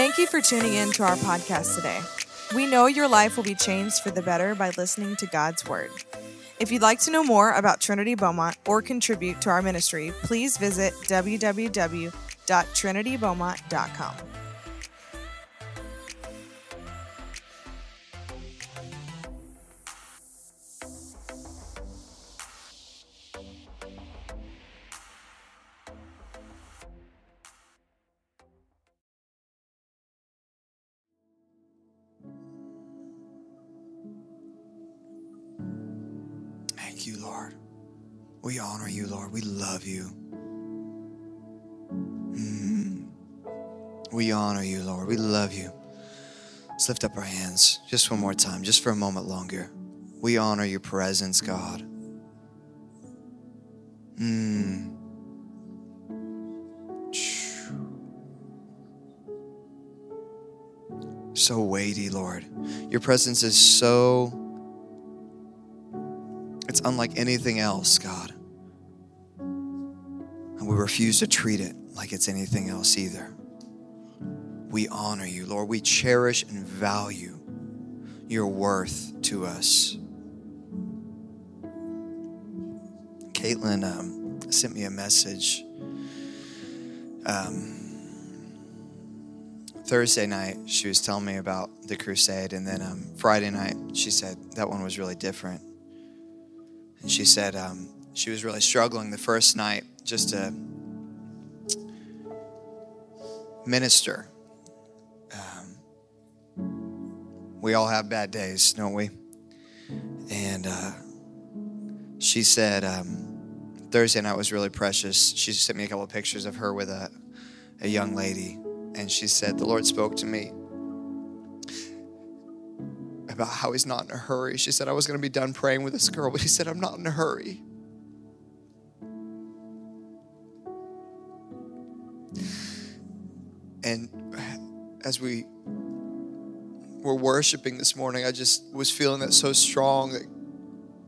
Thank you for tuning in to our podcast today. We know your life will be changed for the better by listening to God's Word. If you'd like to know more about Trinity Beaumont or contribute to our ministry, please visit www.trinitybeaumont.com. Lord. We love you. Mm. We honor you, Lord. We love you. Let's lift up our hands just one more time, just for a moment longer. We honor your presence, God. Mm. So weighty, Lord. Your presence is so it's unlike anything else, God. We refuse to treat it like it's anything else either. We honor you, Lord. We cherish and value your worth to us. Caitlin um, sent me a message um, Thursday night. She was telling me about the crusade, and then um, Friday night, she said that one was really different. And she said um, she was really struggling the first night just to minister. Um, we all have bad days, don't we? And uh, she said um, Thursday night was really precious. She sent me a couple of pictures of her with a, a young lady. And she said, The Lord spoke to me about how he's not in a hurry. She said, I was going to be done praying with this girl, but he said, I'm not in a hurry. And as we were worshiping this morning, I just was feeling that so strong that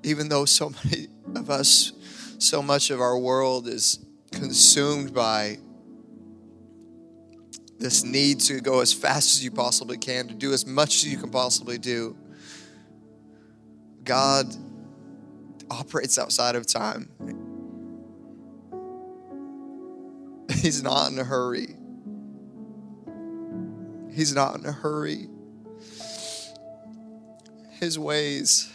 even though so many of us, so much of our world is consumed by this need to go as fast as you possibly can, to do as much as you can possibly do. God operates outside of time. He's not in a hurry. He's not in a hurry. His ways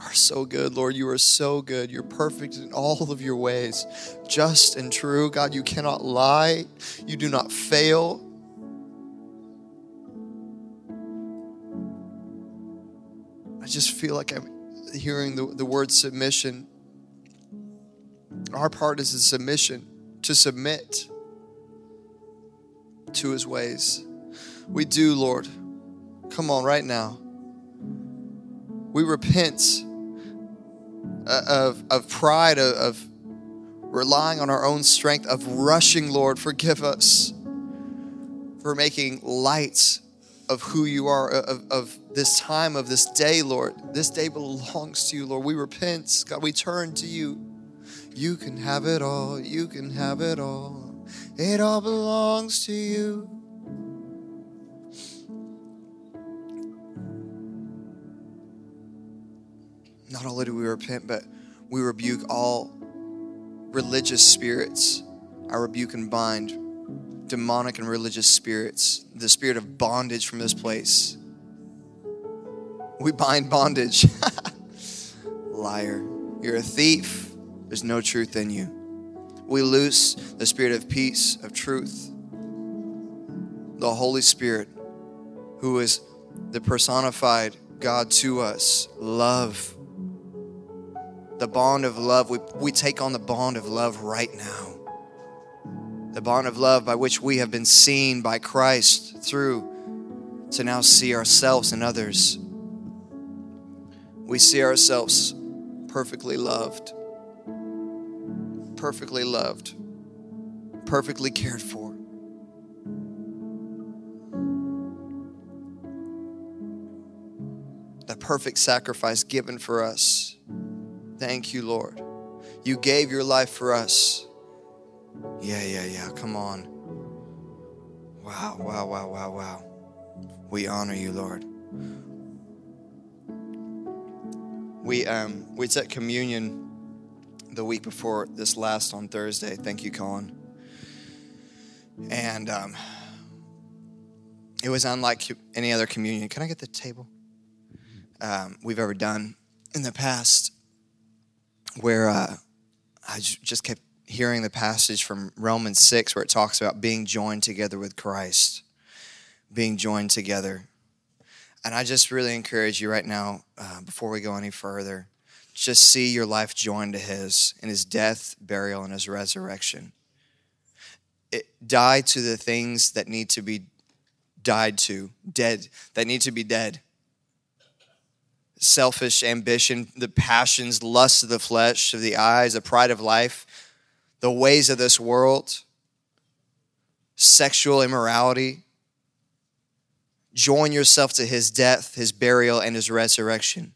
are so good, Lord. You are so good. You're perfect in all of your ways, just and true. God, you cannot lie, you do not fail. I just feel like I'm hearing the, the word submission. Our part is a submission, to submit to his ways. We do, Lord. Come on, right now. We repent uh, of, of pride, of, of relying on our own strength, of rushing, Lord. Forgive us for making light of who you are, of, of this time, of this day, Lord. This day belongs to you, Lord. We repent. God, we turn to you. You can have it all. You can have it all. It all belongs to you. Not only do we repent, but we rebuke all religious spirits. I rebuke and bind demonic and religious spirits, the spirit of bondage from this place. We bind bondage. Liar. You're a thief. There's no truth in you. We loose the spirit of peace, of truth. The Holy Spirit, who is the personified God to us, love. The bond of love. We, we take on the bond of love right now the bond of love by which we have been seen by Christ through to now see ourselves and others. We see ourselves perfectly loved, perfectly loved, perfectly cared for. The perfect sacrifice given for us. Thank you, Lord. You gave your life for us. Yeah, yeah, yeah. Come on. Wow, wow, wow, wow, wow. We honor you, Lord. We um we took communion the week before this last on Thursday. Thank you, Colin. And um, it was unlike any other communion. Can I get the table? Um, we've ever done in the past, where uh, I just kept hearing the passage from Romans 6 where it talks about being joined together with Christ, being joined together. And I just really encourage you right now, uh, before we go any further, just see your life joined to His in His death, burial, and His resurrection. It, die to the things that need to be died to, dead, that need to be dead. Selfish ambition, the passions, lusts of the flesh, of the eyes, the pride of life the ways of this world, sexual immorality. Join yourself to his death, his burial, and his resurrection.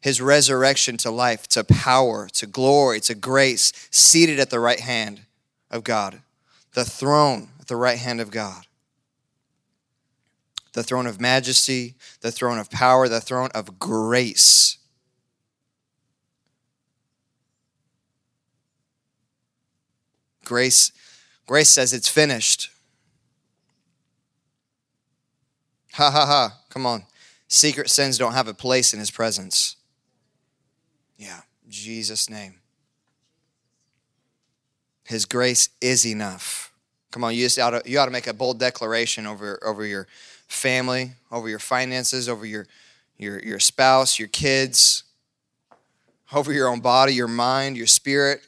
His resurrection to life, to power, to glory, to grace, seated at the right hand of God, the throne at the right hand of God, the throne of majesty, the throne of power, the throne of grace. Grace, grace says it's finished. Ha ha ha. Come on. Secret sins don't have a place in his presence. Yeah, Jesus' name. His grace is enough. Come on, you just ought to, you ought to make a bold declaration over, over your family, over your finances, over your, your, your spouse, your kids, over your own body, your mind, your spirit.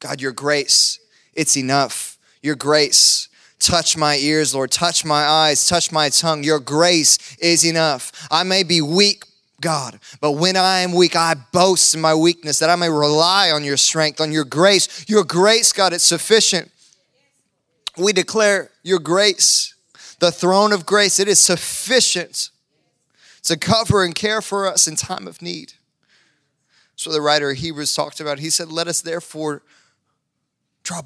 God, your grace it's enough. Your grace. Touch my ears, Lord. Touch my eyes. Touch my tongue. Your grace is enough. I may be weak, God, but when I am weak, I boast in my weakness that I may rely on your strength, on your grace. Your grace, God, it's sufficient. We declare your grace, the throne of grace, it is sufficient to cover and care for us in time of need. So the writer of Hebrews talked about. He said, Let us therefore draw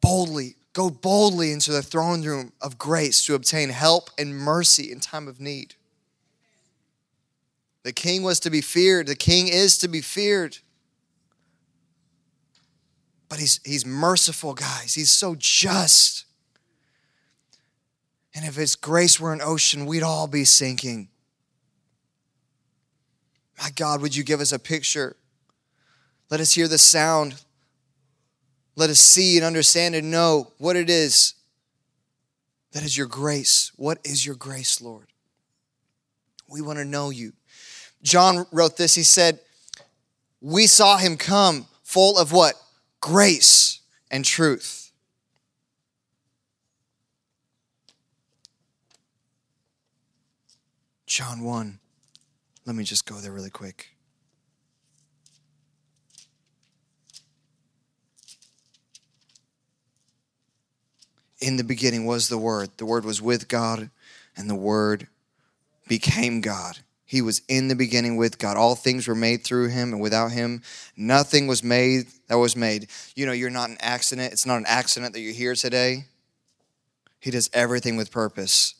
boldly, go boldly into the throne room of grace to obtain help and mercy in time of need. The king was to be feared, the king is to be feared. But he's, he's merciful, guys. He's so just. And if his grace were an ocean, we'd all be sinking. My God, would you give us a picture? Let us hear the sound. Let us see and understand and know what it is that is your grace. What is your grace, Lord? We want to know you. John wrote this. He said, We saw him come full of what? Grace and truth. John 1. Let me just go there really quick. in the beginning was the Word. The Word was with God, and the Word became God. He was in the beginning with God. All things were made through him, and without him, nothing was made that was made. You know, you're not an accident. It's not an accident that you're here today. He does everything with purpose.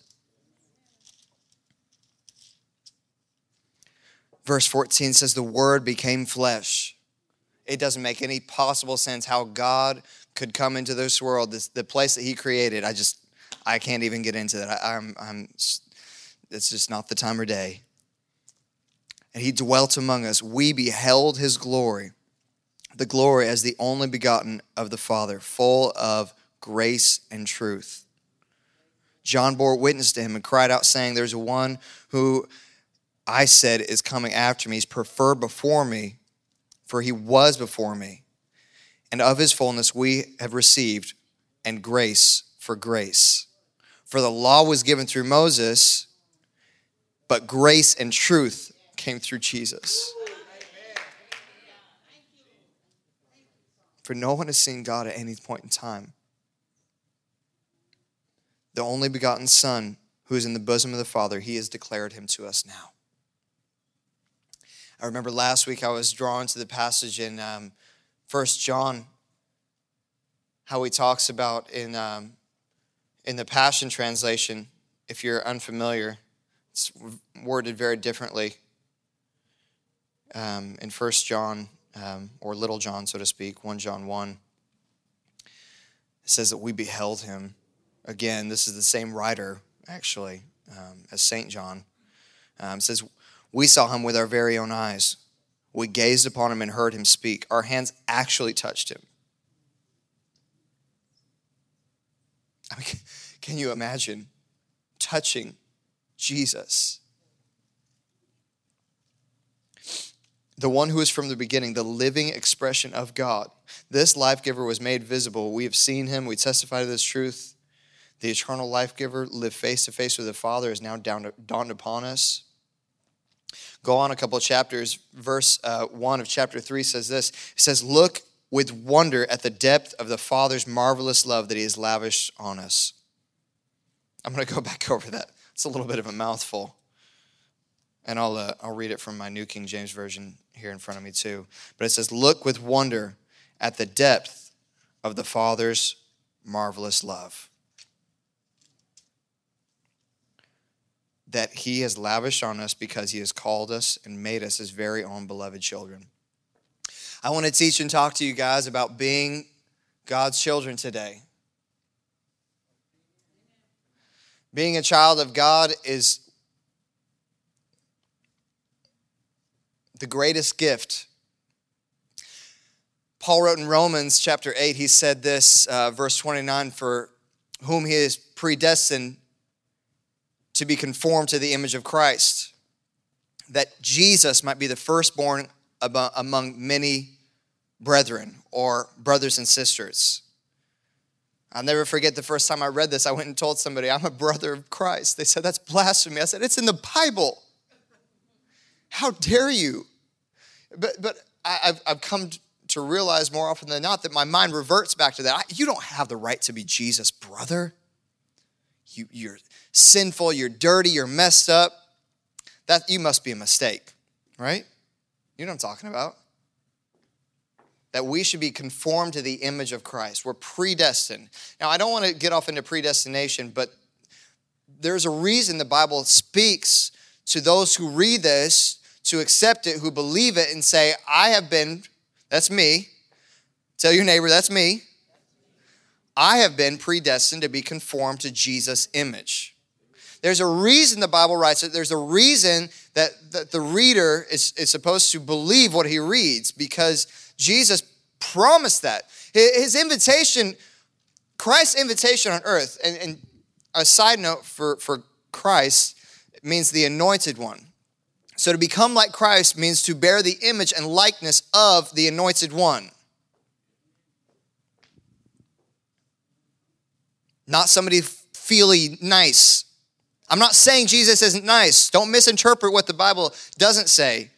Verse 14 says, The Word became flesh. It doesn't make any possible sense how God could come into this world, this the place that He created. I just I can't even get into that. I, I'm I'm it's just not the time or day. And He dwelt among us. We beheld His glory, the glory as the only begotten of the Father, full of grace and truth. John bore witness to him and cried out, saying, There's one who I said is coming after me. He's preferred before me, for he was before me and of his fullness we have received, and grace for grace. For the law was given through Moses, but grace and truth came through Jesus. For no one has seen God at any point in time. The only begotten Son, who is in the bosom of the Father, he has declared him to us now. I remember last week I was drawn to the passage in um, First John, how he talks about in um, In the Passion Translation, if you're unfamiliar, it's worded very differently. Um, in First John, um, or Little John, so to speak, 1 John 1, it says that we beheld him. Again, this is the same writer, actually, um, as St. John. Um, says, We saw him with our very own eyes. We gazed upon him and heard him speak. Our hands actually touched him. I mean, can you imagine touching Jesus? The one who is from the beginning, the living expression of God. This life giver was made visible. We have seen him. We testify to this truth. The eternal life giver lived face to face with the Father is now dawned upon us. Go on a couple of chapters. Verse uh, 1 of chapter 3 says this It says, Look with wonder at the depth of the Father's marvelous love that He has lavished on us. I'm going to go back over that. It's a little bit of a mouthful. And I'll, uh, I'll read it from my New King James Version here in front of me, too. But it says, Look with wonder at the depth of the Father's marvelous love. that he has lavished on us because he has called us and made us his very own beloved children. I want to teach and talk to you guys about being God's children today. Being a child of God is the greatest gift. Paul wrote in Romans chapter 8, he said this, uh, verse 29 For whom he is predestined to be conformed to the image of Christ, that Jesus might be the firstborn among many brethren or brothers and sisters. I'll never forget the first time I read this. I went and told somebody, I'm a brother of Christ. They said, That's blasphemy. I said, It's in the Bible. How dare you? But, but I've, I've come to realize more often than not that my mind reverts back to that. You don't have the right to be Jesus' brother. You, you're, sinful, you're dirty, you're messed up, that you must be a mistake, right? You know what I'm talking about. That we should be conformed to the image of Christ. We're predestined. Now, I don't want to get off into predestination, but there's a reason the Bible speaks to those who read this, to accept it, who believe it, and say, I have been, that's me. Tell your neighbor, that's me. I have been predestined to be conformed to Jesus' image. There's a reason the Bible writes it. There's a reason that, that the reader is, is supposed to believe what he reads because Jesus promised that. His invitation, Christ's invitation on earth, and, and a side note for, for Christ means the anointed one. So to become like Christ means to bear the image and likeness of the anointed one. Not somebody feely nice, I'm not saying Jesus isn't nice. Don't misinterpret what the Bible doesn't say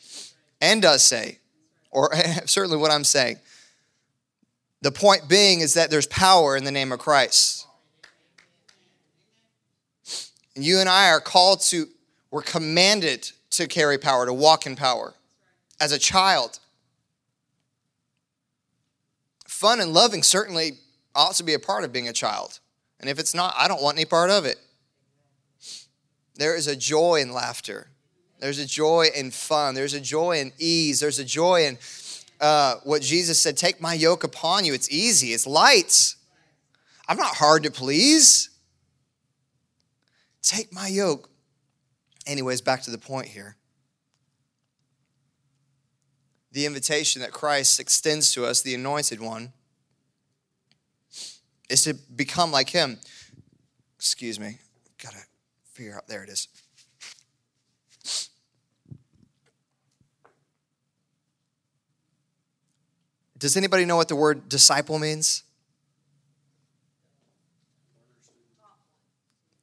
and does say, or certainly what I'm saying. The point being is that there's power in the name of Christ. And you and I are called to, we're commanded to carry power, to walk in power as a child. Fun and loving certainly ought to be a part of being a child. And if it's not, I don't want any part of it. There is a joy in laughter. There's a joy in fun. There's a joy in ease. There's a joy in uh, what Jesus said take my yoke upon you. It's easy, it's light. I'm not hard to please. Take my yoke. Anyways, back to the point here. The invitation that Christ extends to us, the anointed one, is to become like him. Excuse me. Gotta figure out. There it is. Does anybody know what the word disciple means?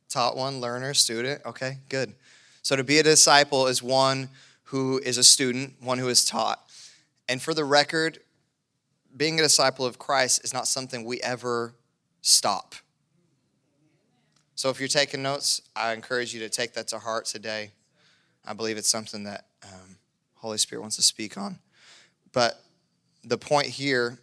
Taught one, learner, student. Okay, good. So to be a disciple is one who is a student, one who is taught. And for the record, being a disciple of Christ is not something we ever stop. So if you're taking notes, I encourage you to take that to heart today. I believe it's something that um, Holy Spirit wants to speak on. But the point here,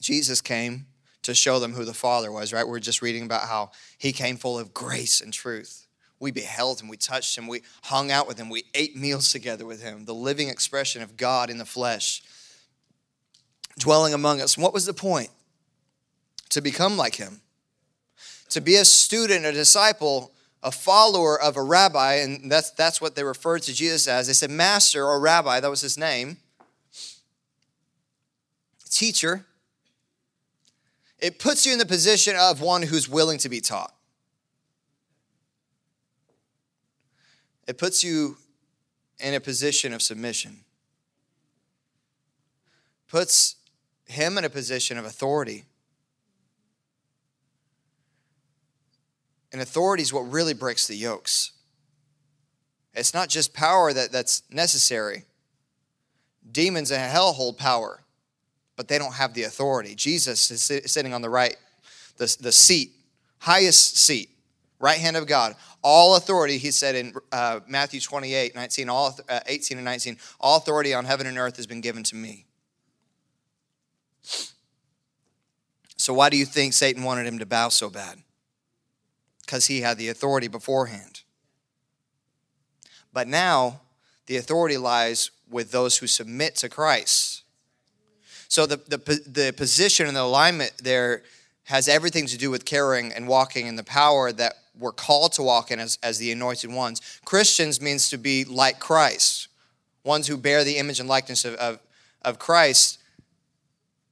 Jesus came to show them who the Father was, right? We're just reading about how he came full of grace and truth. We beheld him, we touched him, we hung out with him, we ate meals together with him, the living expression of God in the flesh, dwelling among us. what was the point? To become like him, to be a student, a disciple, a follower of a rabbi, and that's, that's what they referred to Jesus as. They said, Master or Rabbi, that was his name, teacher. It puts you in the position of one who's willing to be taught. It puts you in a position of submission. Puts him in a position of authority. And authority is what really breaks the yokes. It's not just power that, that's necessary. Demons in hell hold power, but they don't have the authority. Jesus is sitting on the right, the, the seat, highest seat, right hand of God. All authority, he said in uh, Matthew 28, 19, all, uh, 18 and 19, all authority on heaven and earth has been given to me. So, why do you think Satan wanted him to bow so bad? Because he had the authority beforehand. But now, the authority lies with those who submit to Christ. So, the, the, the position and the alignment there has everything to do with caring and walking in the power that we're called to walk in as, as the anointed ones. Christians means to be like Christ, ones who bear the image and likeness of, of, of Christ.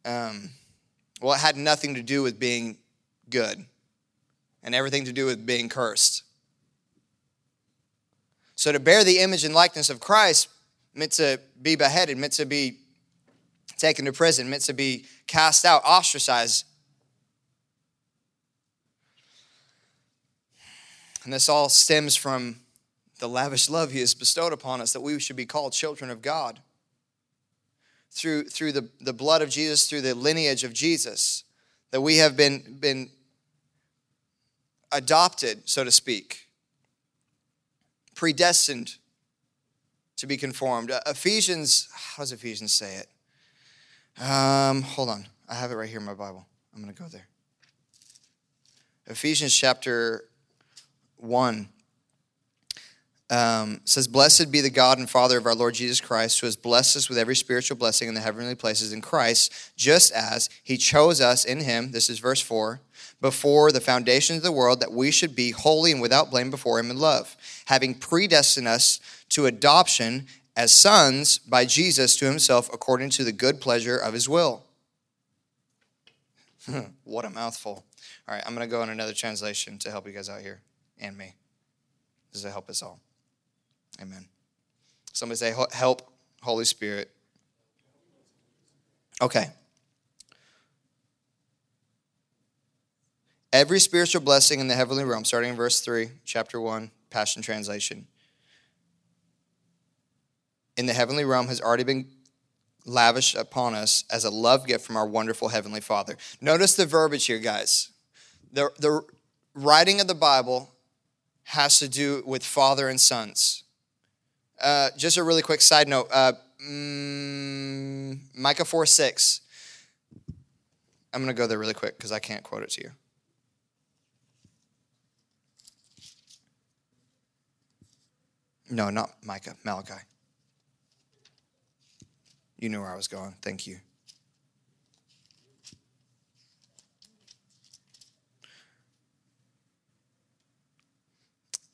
Um, well, it had nothing to do with being good and everything to do with being cursed. So to bear the image and likeness of Christ meant to be beheaded, meant to be taken to prison, meant to be cast out, ostracized, And this all stems from the lavish love he has bestowed upon us that we should be called children of God. Through, through the, the blood of Jesus, through the lineage of Jesus, that we have been, been adopted, so to speak, predestined to be conformed. Uh, Ephesians, how does Ephesians say it? Um, hold on. I have it right here in my Bible. I'm going to go there. Ephesians chapter 1 um, says, Blessed be the God and Father of our Lord Jesus Christ, who has blessed us with every spiritual blessing in the heavenly places in Christ, just as he chose us in him, this is verse 4, before the foundations of the world, that we should be holy and without blame before him in love, having predestined us to adoption as sons by Jesus to himself according to the good pleasure of his will. what a mouthful. All right, I'm going to go in another translation to help you guys out here and me. Does it help us all? Amen. Somebody say, Help, Holy Spirit. Okay. Every spiritual blessing in the heavenly realm, starting in verse 3, chapter 1, Passion Translation, in the heavenly realm has already been lavished upon us as a love gift from our wonderful heavenly Father. Notice the verbiage here, guys. The, the writing of the Bible has to do with father and sons. Uh, just a really quick side note uh, mm, Micah 4 6. I'm going to go there really quick because I can't quote it to you. No, not Micah, Malachi. You knew where I was going. Thank you.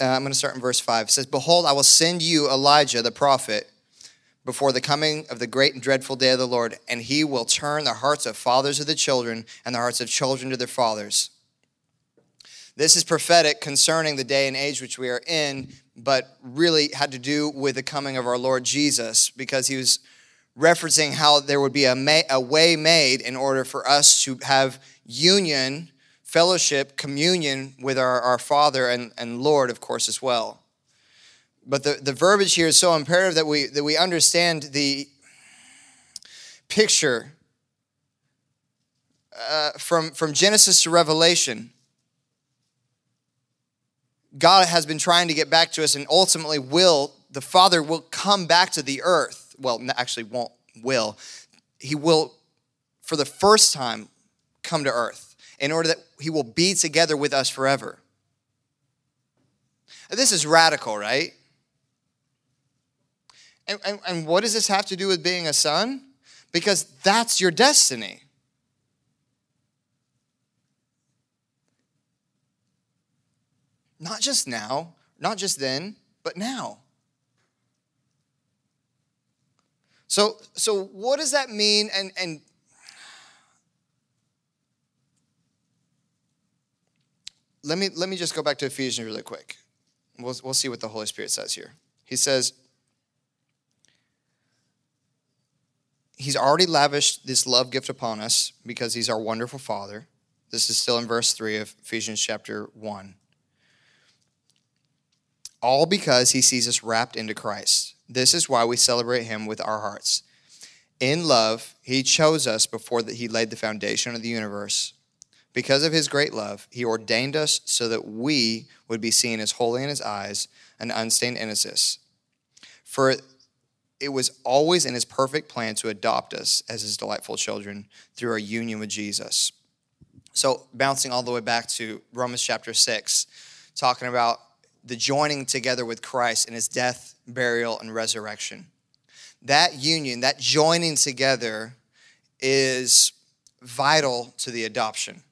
Uh, I'm going to start in verse 5. It says, Behold, I will send you Elijah the prophet before the coming of the great and dreadful day of the Lord, and he will turn the hearts of fathers to the children and the hearts of children to their fathers. This is prophetic concerning the day and age which we are in, but really had to do with the coming of our Lord Jesus because he was referencing how there would be a, ma- a way made in order for us to have union fellowship, communion with our, our Father and, and Lord, of course, as well. But the, the verbiage here is so imperative that we, that we understand the picture uh, from, from Genesis to Revelation. God has been trying to get back to us and ultimately will, the Father will come back to the earth. Well, actually, won't, will. He will, for the first time, come to earth, in order that he will be together with us forever. This is radical, right? And, and, and what does this have to do with being a son? Because that's your destiny. Not just now, not just then, but now. So, so what does that mean? And, and let me let me just go back to Ephesians really quick. We'll, we'll see what the Holy Spirit says here. He says, He's already lavished this love gift upon us because He's our wonderful Father. This is still in verse 3 of Ephesians chapter 1. All because He sees us wrapped into Christ. This is why we celebrate Him with our hearts. In love, He chose us before that He laid the foundation of the universe because of his great love, he ordained us so that we would be seen as holy in his eyes and unstained innocence. For it was always in his perfect plan to adopt us as his delightful children through our union with Jesus. So, bouncing all the way back to Romans chapter 6, talking about the joining together with Christ in his death, burial, and resurrection. That union, that joining together, is vital to the adoption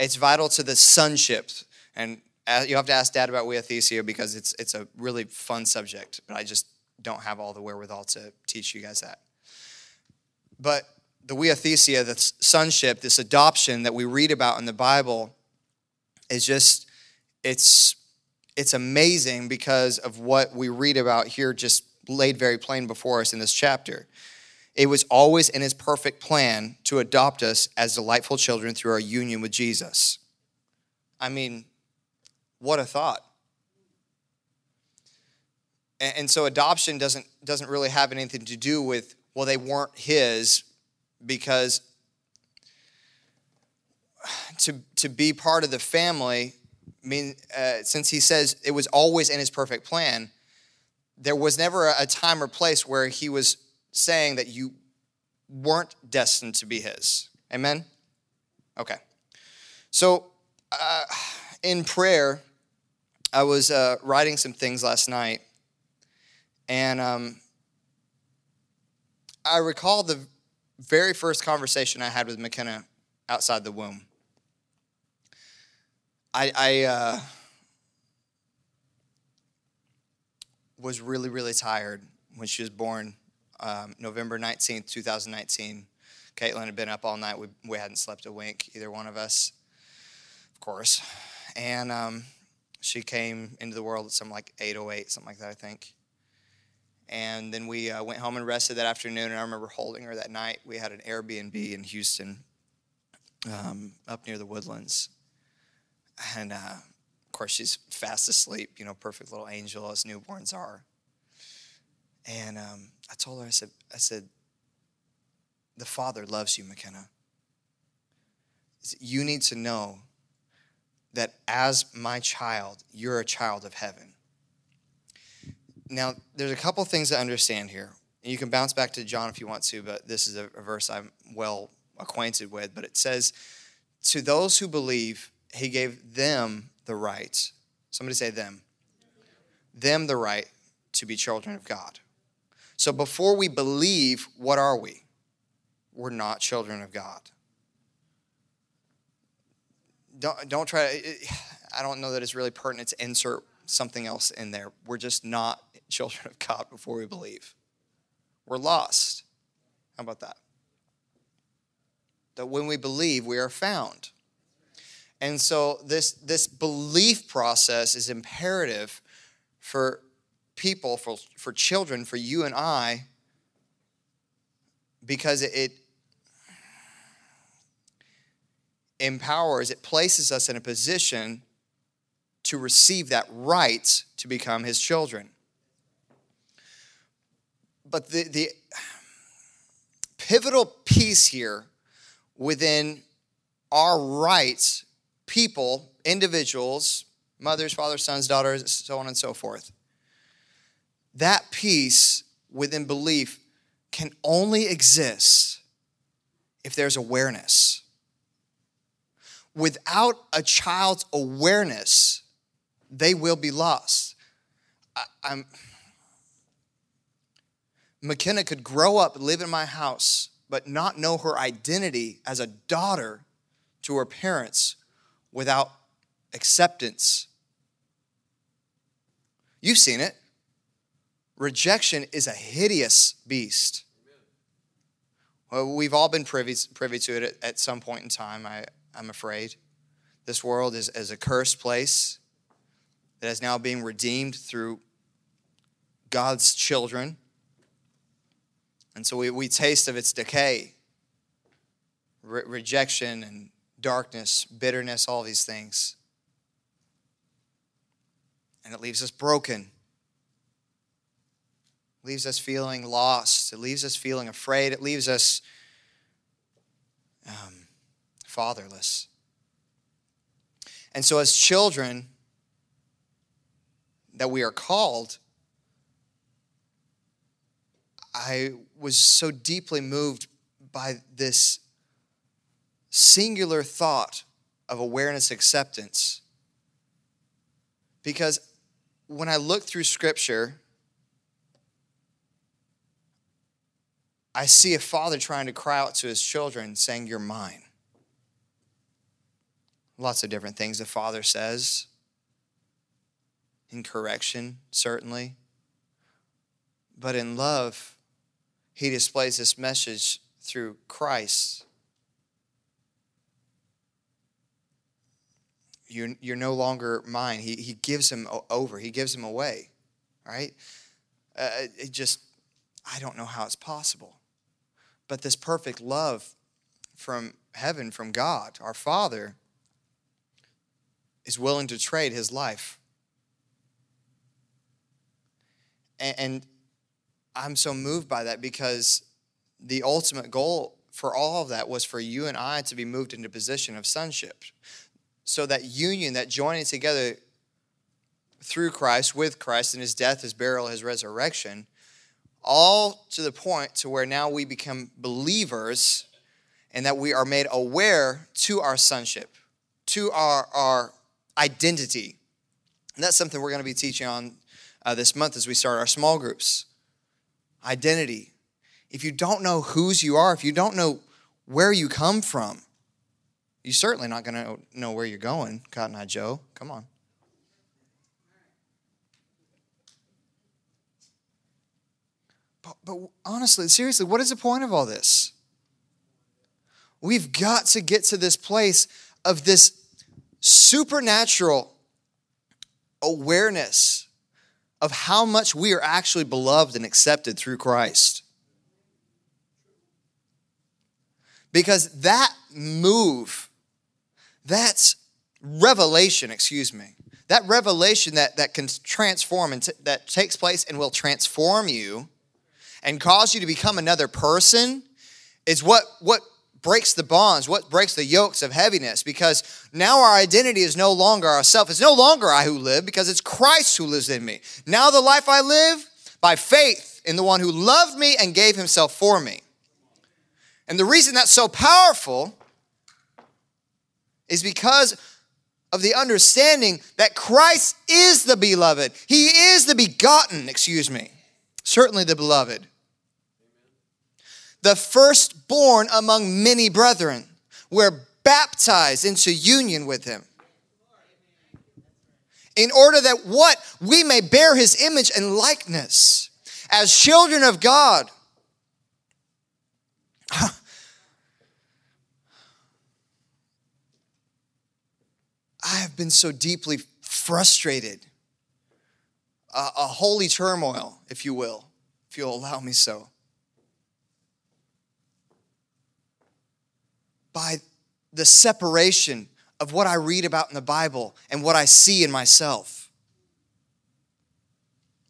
it's vital to the sonship. And uh, you have to ask Dad about huiothesia because it's, it's a really fun subject, but I just don't have all the wherewithal to teach you guys that. But the huiothesia, the sonship, this adoption that we read about in the Bible, is just, it's, it's amazing because of what we read about here, just laid very plain before us in this chapter. It was always in his perfect plan to adopt us as delightful children through our union with Jesus. I mean, what a thought. And so adoption doesn't, doesn't really have anything to do with, well, they weren't his because to, to be part of the family, I mean, uh, since he says it was always in his perfect plan, there was never a time or place where he was saying that you weren't destined to be his. Amen? Okay. So, uh, in prayer, I was uh, writing some things last night, and um, I recall the very first conversation I had with McKenna outside the womb. I, I uh, was really, really tired when she was born um, November 19th, 2019. Caitlin had been up all night. We, we hadn't slept a wink, either one of us, of course. And um, she came into the world at some like 8.08, something like that, I think. And then we uh, went home and rested that afternoon. And I remember holding her that night. We had an Airbnb in Houston, um, up near the woodlands. And uh, of course, she's fast asleep, you know, perfect little angel as newborns are. And um, I told her, I said, I said, the Father loves you, McKenna. You need to know that as my child, you're a child of heaven. Now, there's a couple things to understand here. You can bounce back to John if you want to, but this is a, a verse I'm well acquainted with. But it says, To those who believe, he gave them the right. Somebody say them. Them the right to be children of God. So before we believe, what are we? We're not children of God. Don't, don't try, I don't know that it's really pertinent to insert something else in there. We're just not children of God before we believe. We're lost. How about that? That when we believe, we are found. And so this, this belief process is imperative for people, for, for children, for you and I, because it, empowers, it places us in a position to receive that right to become his children. But the, the pivotal piece here within our rights, people, individuals, mothers, fathers, sons, daughters, so on and so forth, that peace within belief can only exist if there's awareness. without a child's awareness, they will be lost. I, I'm McKenna could grow up, live in my house, but not know her identity as a daughter to her parents without acceptance. You've seen it. Rejection is a hideous beast. Well, we've all been privy, privy to it at, at some point in time, I, I'm afraid. This world is, is a cursed place that is now being redeemed through God's children. And so we, we taste of its decay, re- rejection and darkness, bitterness, all these things. And it leaves us broken. It leaves us feeling lost. It leaves us feeling afraid. It leaves us um, fatherless. And so, as children that we are called, I was so deeply moved by this singular thought of awareness acceptance. Because when I look through scripture, I see a father trying to cry out to his children, saying, You're mine. Lots of different things the father says, in correction, certainly. But in love, he displays this message through Christ. You're, you're no longer mine. He, he gives him over, he gives him away, right? Uh, it just, I don't know how it's possible. But this perfect love from heaven, from God, our Father, is willing to trade his life. And, I'm so moved by that because the ultimate goal for all of that was for you and I to be moved into position of sonship. So that union, that joining together through Christ, with Christ, in his death, his burial, his resurrection, all to the point to where now we become believers and that we are made aware to our sonship, to our, our identity. And that's something we're going to be teaching on uh, this month as we start our small groups identity. If you don't know whose you are, if you don't know where you come from, you're certainly not going to know where you're going, Cotton Eye Joe. Come on. But, but honestly, seriously, what is the point of all this? We've got to get to this place of this supernatural awareness of how much we are actually beloved and accepted through Christ. Because that move, that's revelation, excuse me, that revelation that, that can transform and t- that takes place and will transform you and cause you to become another person is what, what breaks the bonds, what breaks the yokes of heaviness, because now our identity is no longer ourself. It's no longer I who live, because it's Christ who lives in me. Now the life I live by faith in the one who loved me and gave himself for me. And the reason that's so powerful is because of the understanding that Christ is the beloved. He is the begotten, excuse me. Certainly the beloved the firstborn among many brethren. We're baptized into union with him. In order that what? We may bear his image and likeness as children of God. I have been so deeply frustrated, a, a holy turmoil, if you will, if you'll allow me so. By the separation of what I read about in the Bible and what I see in myself.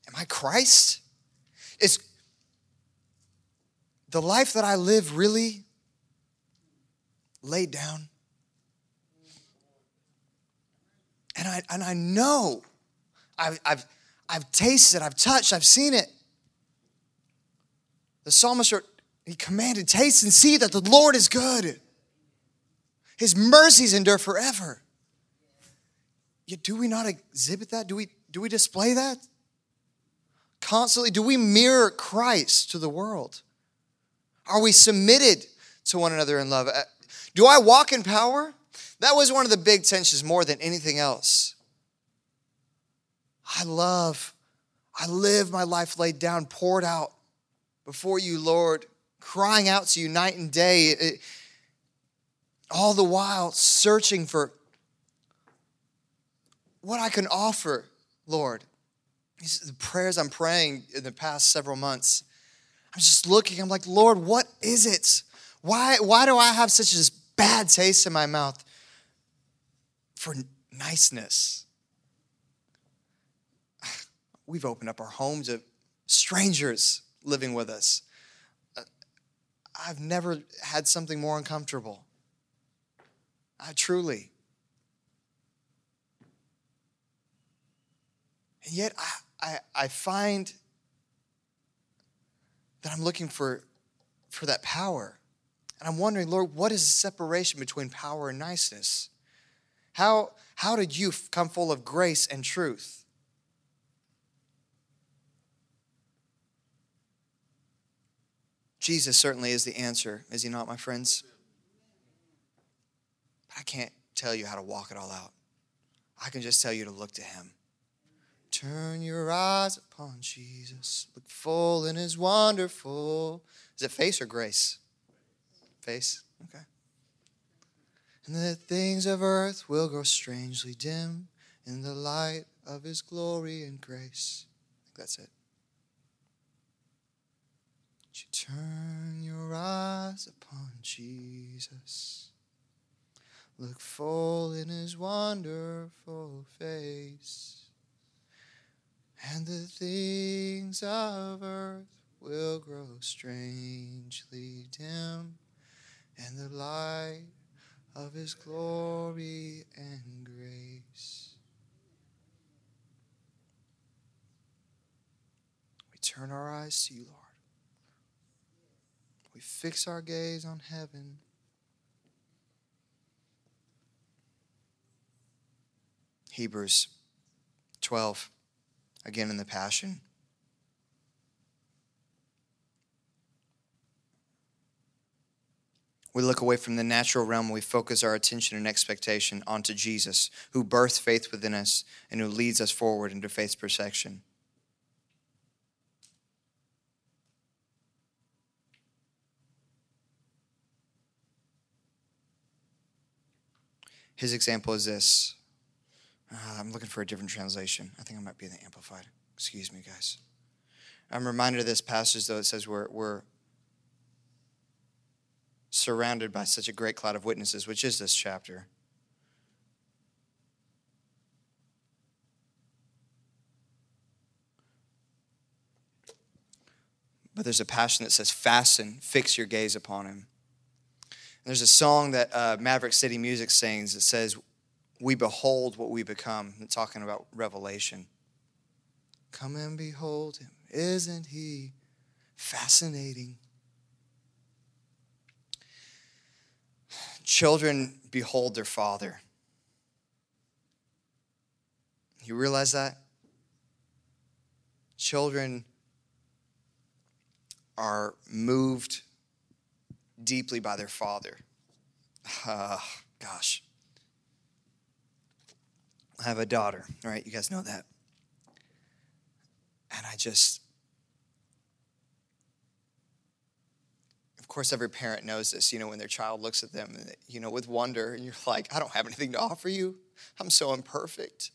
Am I Christ? Is the life that I live really laid down? And I, and I know, I've, I've, I've tasted, I've touched, I've seen it. The psalmist, he commanded, taste and see that the Lord is good. His mercies endure forever. Yet do we not exhibit that? Do we do we display that? Constantly, do we mirror Christ to the world? Are we submitted to one another in love? Uh, do I walk in power? That was one of the big tensions more than anything else. I love, I live my life laid down, poured out before you, Lord, crying out to you night and day, it, all the while searching for what I can offer, Lord. These the prayers I'm praying in the past several months. I'm just looking, I'm like, Lord, what is it? Why, why do I have such a bad taste in my mouth for niceness? We've opened up our home to strangers living with us. Uh, I've never had something more uncomfortable. I truly. And yet I, I, I find that I'm looking for, for that power. And I'm wondering, Lord, what is the separation between power and niceness? How, how did you come full of grace and truth? Jesus certainly is the answer, is he not, my friends? I can't tell you how to walk it all out. I can just tell you to look to him. Turn your eyes upon Jesus. Look full in his wonderful. Is it face or grace? Face? Okay. And the things of earth will grow strangely dim in the light of his glory and grace. I think that's it. You turn your eyes upon Jesus. Look full in his wonderful face. And the things of earth will grow strangely dim in the light of his glory and grace. We turn our eyes to you, Lord. We fix our gaze on heaven. Hebrews 12, again in the Passion. We look away from the natural realm and we focus our attention and expectation onto Jesus, who births faith within us and who leads us forward into faith's perfection. His example is this. Uh, I'm looking for a different translation. I think I might be in the Amplified. Excuse me, guys. I'm reminded of this passage, though. It says we're, we're surrounded by such a great cloud of witnesses, which is this chapter. But there's a passion that says, Fasten, fix your gaze upon him. There's a song that uh, Maverick City Music sings that says, We behold what we become. I'm talking about revelation. Come and behold him. Isn't he fascinating? Children behold their father. You realize that? Children are moved deeply by their father. Uh, gosh. Have a daughter, right? You guys know that. And I just, of course, every parent knows this, you know, when their child looks at them, you know, with wonder, and you're like, I don't have anything to offer you. I'm so imperfect.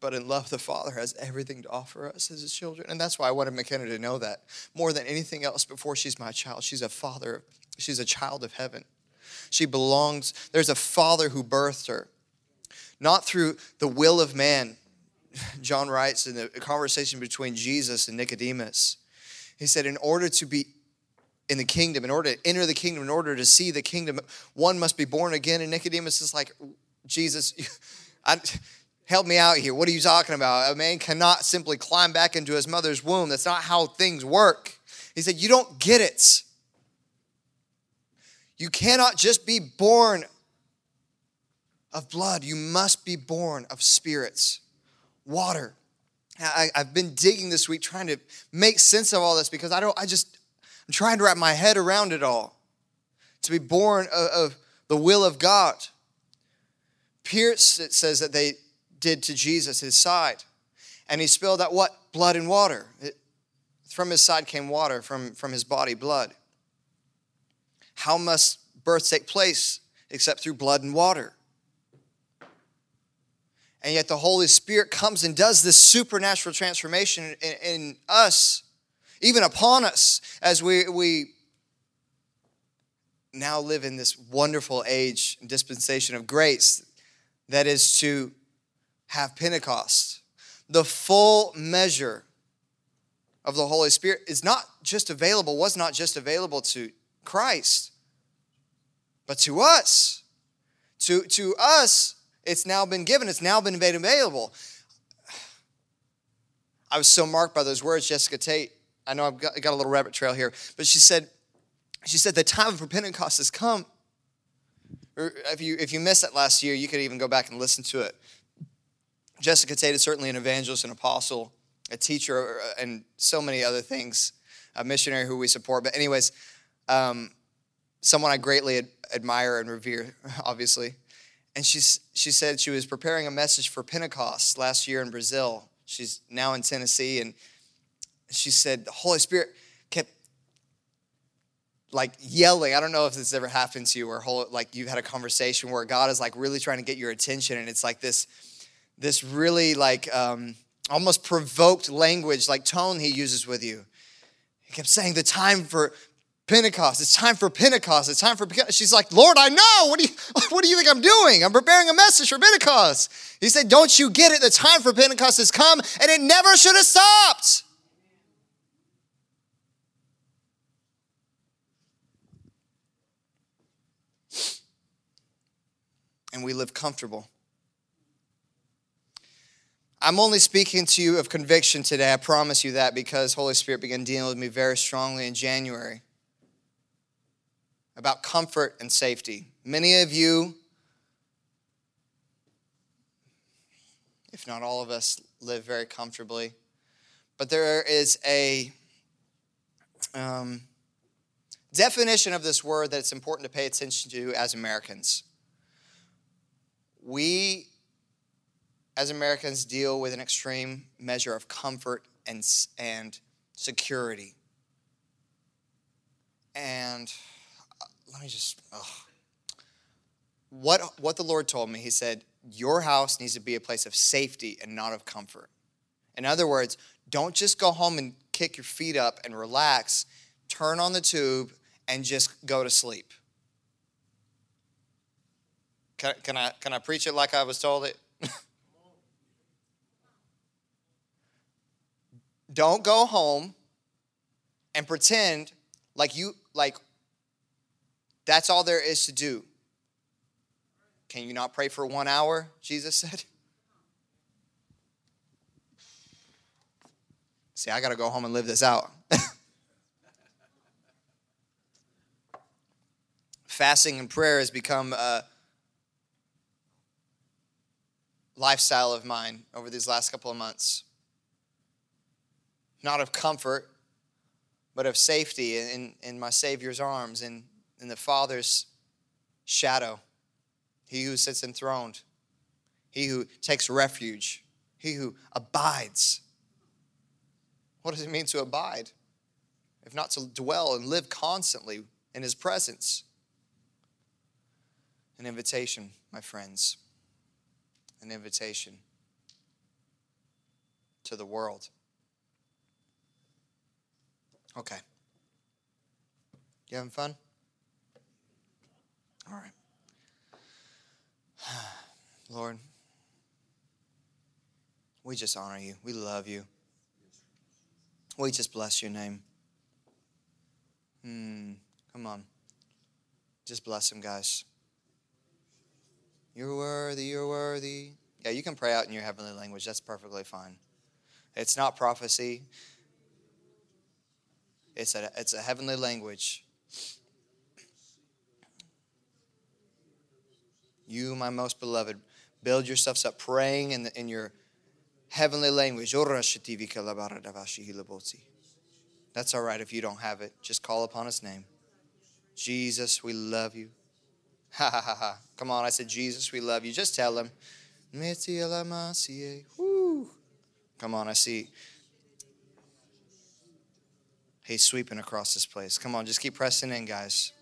But in love, the Father has everything to offer us as his children. And that's why I wanted McKenna to know that more than anything else before she's my child. She's a father, she's a child of heaven. She belongs, there's a father who birthed her, not through the will of man. John writes in the conversation between Jesus and Nicodemus. He said, In order to be in the kingdom, in order to enter the kingdom, in order to see the kingdom, one must be born again. And Nicodemus is like, Jesus, I, help me out here. What are you talking about? A man cannot simply climb back into his mother's womb. That's not how things work. He said, You don't get it. You cannot just be born of blood, you must be born of spirits, water. I, have been digging this week trying to make sense of all this because I don't, I just, I'm trying to wrap my head around it all. To be born of, of the will of God. Pierce, it says that they did to Jesus, his side. And he spilled out what? Blood and water. It, from his side came water, from, from his body, blood. How must birth take place except through blood and water? And yet the Holy Spirit comes and does this supernatural transformation in, in us, even upon us, as we, we now live in this wonderful age and dispensation of grace that is to have Pentecost. The full measure of the Holy Spirit is not just available, was not just available to Christ, but to us. To, to us, it's now been given, it's now been made available. I was so marked by those words, Jessica Tate. I know I've got, got a little rabbit trail here, but she said, she said, the time for Pentecost has come. If you if you missed it last year, you could even go back and listen to it. Jessica Tate is certainly an evangelist, an apostle, a teacher, uh, and so many other things. A missionary who we support. But anyways, um, someone I greatly ad- admire and revere, obviously. And she's, she said she was preparing a message for Pentecost last year in Brazil. She's now in Tennessee, and she said the Holy Spirit kept like yelling. I don't know if this ever happened to you, or whole, like you've had a conversation where God is like really trying to get your attention, and it's like this, this really like um, almost provoked language, like tone He uses with you. He kept saying the time for Pentecost. It's time for Pentecost. It's time for Pentecost. She's like, Lord, I know. What do you what do you think I'm doing? I'm preparing a message for Pentecost. He said, Don't you get it? The time for Pentecost has come, and it never should have stopped. And we live comfortable. I'm only speaking to you of conviction today. I promise you that because Holy Spirit began dealing with me very strongly in January about comfort and safety. Many of you, if not all of us, live very comfortably. But there is a um, definition of this word that it's important to pay attention to as Americans. We, as Americans, deal with an extreme measure of comfort and, and security. And let me just, ugh. What, what the Lord told me, He said, Your house needs to be a place of safety and not of comfort. In other words, don't just go home and kick your feet up and relax, turn on the tube, and just go to sleep. Can, can, I, can I preach it like I was told it? don't go home and pretend like you like that's all there is to do. Can you not pray for one hour? Jesus said. See, I got to go home and live this out. Fasting and prayer has become a lifestyle of mine over these last couple of months. Not of comfort, but of safety in, in my Savior's arms and in the Father's shadow. He who sits enthroned, he who takes refuge, he who abides. What does it mean to abide? If not to dwell and live constantly in his presence. An invitation, my friends. An invitation to the world. Okay. You having fun? All right. Lord, we just honor you. We love you. We just bless your name. Hmm. Come on. Just bless him, guys. You're worthy, you're worthy. Yeah, you can pray out in your heavenly language. That's perfectly fine. It's not prophecy. It's a, it's a heavenly language. You, my most beloved, build yourselves up praying in, the, in your heavenly language. That's all right if you don't have it. Just call upon his name. Jesus, we love you. Ha ha ha ha. Come on, I said, Jesus, we love you. Just tell him. Woo. Come on, I see. He's sweeping across this place. Come on, just keep pressing in, guys.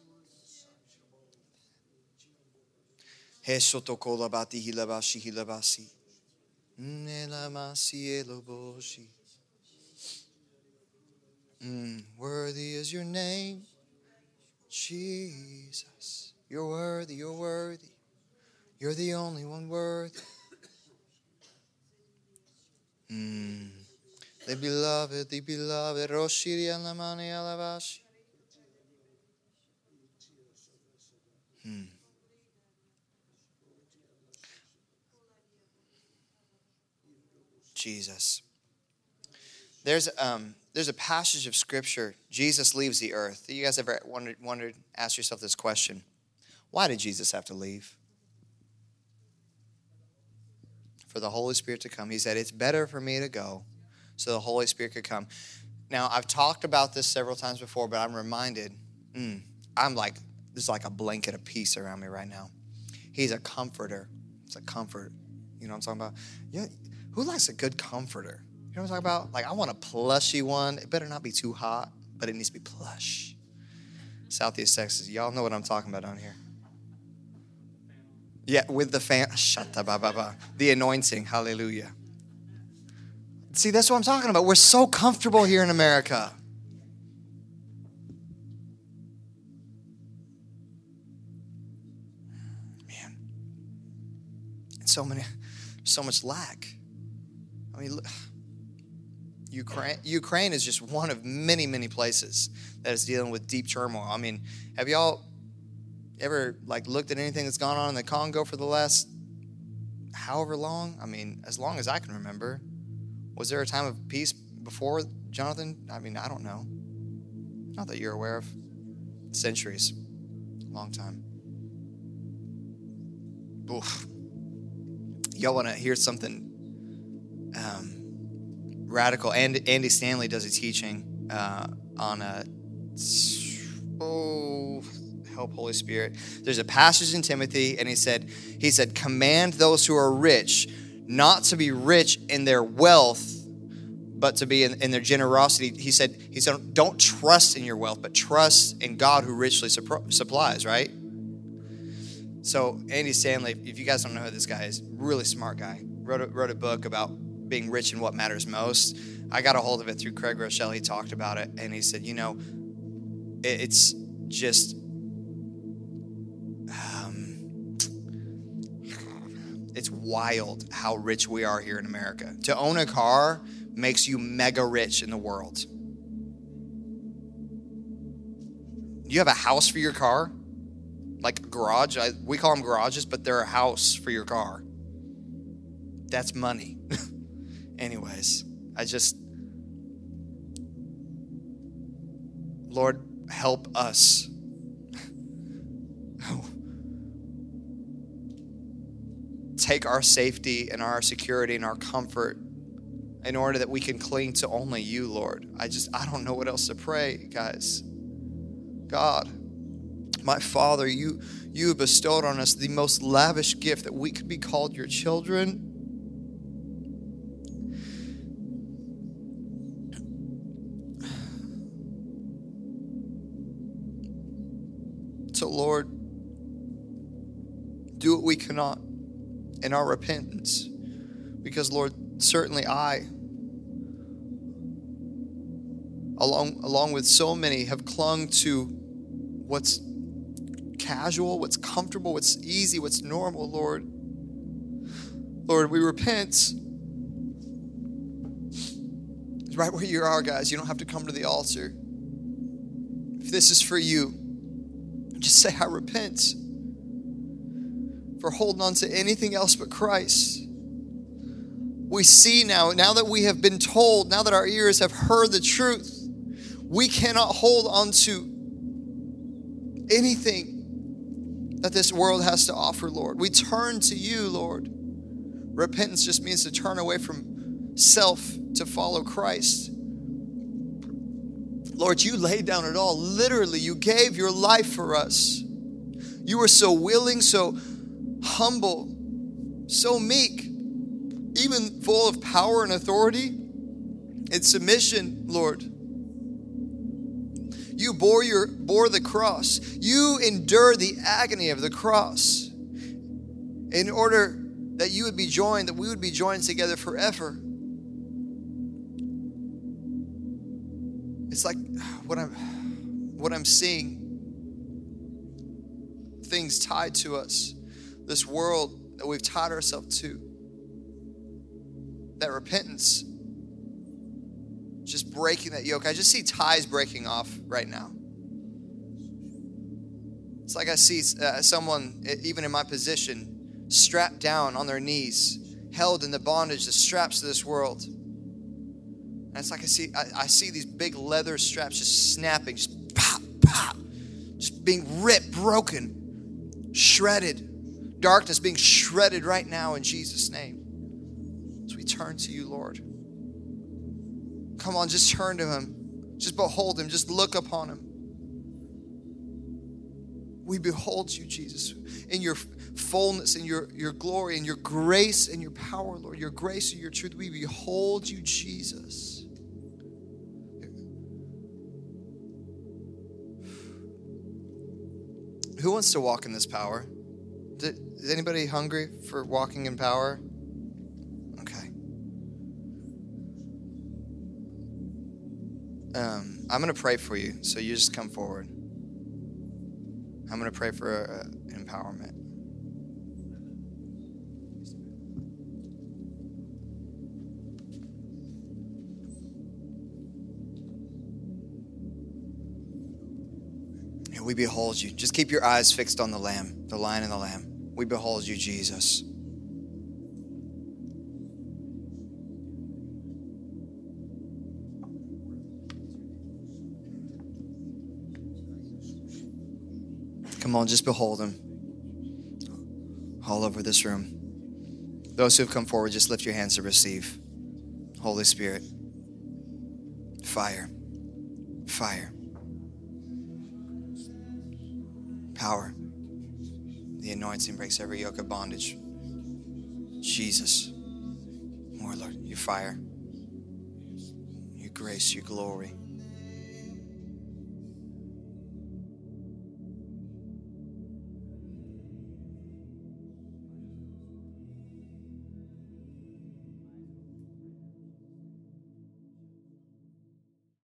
Mm, worthy is your name, Jesus. You're worthy, you're worthy. You're the only one worthy. Mm. The beloved, the beloved, Roshiri Alavashi. Hmm. Jesus. There's um there's a passage of scripture. Jesus leaves the earth. You guys ever wondered wondered ask yourself this question? Why did Jesus have to leave? For the Holy Spirit to come. He said, It's better for me to go so the Holy Spirit could come. Now, I've talked about this several times before, but I'm reminded, mm, I'm like, there's like a blanket of peace around me right now. He's a comforter. It's a comfort. You know what I'm talking about? Yeah, who likes a good comforter? You know what I'm talking about? Like, I want a plushy one. It better not be too hot, but it needs to be plush. Southeast Texas, y'all know what I'm talking about down here. Yeah, with the fan. Shut up, the anointing. Hallelujah. See, that's what I'm talking about. We're so comfortable here in America. Man. It's so many, so much lack. Mean, Ukraine, Ukraine is just one of many, many places that is dealing with deep turmoil. I mean, have y'all ever like looked at anything that's gone on in the Congo for the last however long? I mean, as long as I can remember. Was there a time of peace before Jonathan? I mean, I don't know. Not that you're aware of. Centuries. Long time. Oof. Y'all want to hear something um, radical? And Andy Stanley does a teaching uh, on a. Oh, help Holy Spirit. There's a passage in Timothy, and he said, he said, command those who are rich not to be rich in their wealth, but to be in, in, their generosity. He said, he said, don't trust in your wealth, but trust in God who richly supplies, right? So Andy Stanley, if you guys don't know who this guy is, really smart guy. Wrote a, wrote a book about being rich in what matters most. I got a hold of it through Craig Groeschel. He talked about it, and he said, you know, it's just um, it's wild how rich we are here in America. To own a car makes you mega rich in the world. You have a house for your car, like garage. I, we call them garages, but they're a house for your car. That's money. Anyways, I just, Lord, help us take our safety and our security and our comfort in order that we can cling to only you, Lord. I just, I don't know what else to pray, guys. God, my Father, you, you bestowed on us the most lavish gift that we could be called your children. Cannot in our repentance. Because, Lord, certainly I, along, along with so many, have clung to what's casual, what's comfortable, what's easy, what's normal, Lord. Lord, we repent. Right where you are, guys. You don't have to come to the altar. If this is for you, just say, I repent for holding on to anything else but Christ. We see now, now that we have been told, now that our ears have heard the truth, we cannot hold on to anything that this world has to offer, Lord. We turn to you, Lord. Repentance just means to turn away from self to follow Christ. Lord, you laid down it all. Literally, you gave your life for us. You were so willing, so humble, so meek, even full of power and authority and submission, Lord. You bore your bore the cross. You endured the agony of the cross in order that you would be joined, that we would be joined together forever. It's like what I'm what I'm seeing things tied to us. This world that we've tied ourselves to. That repentance just breaking that yoke. I just see ties breaking off right now. It's like I see uh, someone, even in my position, strapped down on their knees, held in the bondage, the straps of this world. And it's like I see, I, I see these big leather straps just snapping, just pop, pop, just being ripped, broken, shredded. Darkness being shredded right now in Jesus' name. As we turn to you, Lord. Come on, just turn to him. Just behold him. Just look upon him. We behold you, Jesus, in your fullness, in your, your glory, in your grace, and your power, Lord, your grace and your truth. We behold you, Jesus. Who wants to walk in this power? Is anybody hungry for walking in power? Okay. Um, I'm going to pray for you, so you just come forward. I'm going to pray for uh, empowerment. we behold you. Just keep your eyes fixed on the Lamb, the Lion and the Lamb. We behold you, Jesus. Come on, just behold him all over this room. Those who have come forward, just lift your hands to receive. Holy Spirit, fire, fire. power. Anointing breaks every yoke of bondage. Jesus. More, Lord, your fire, your grace, your glory.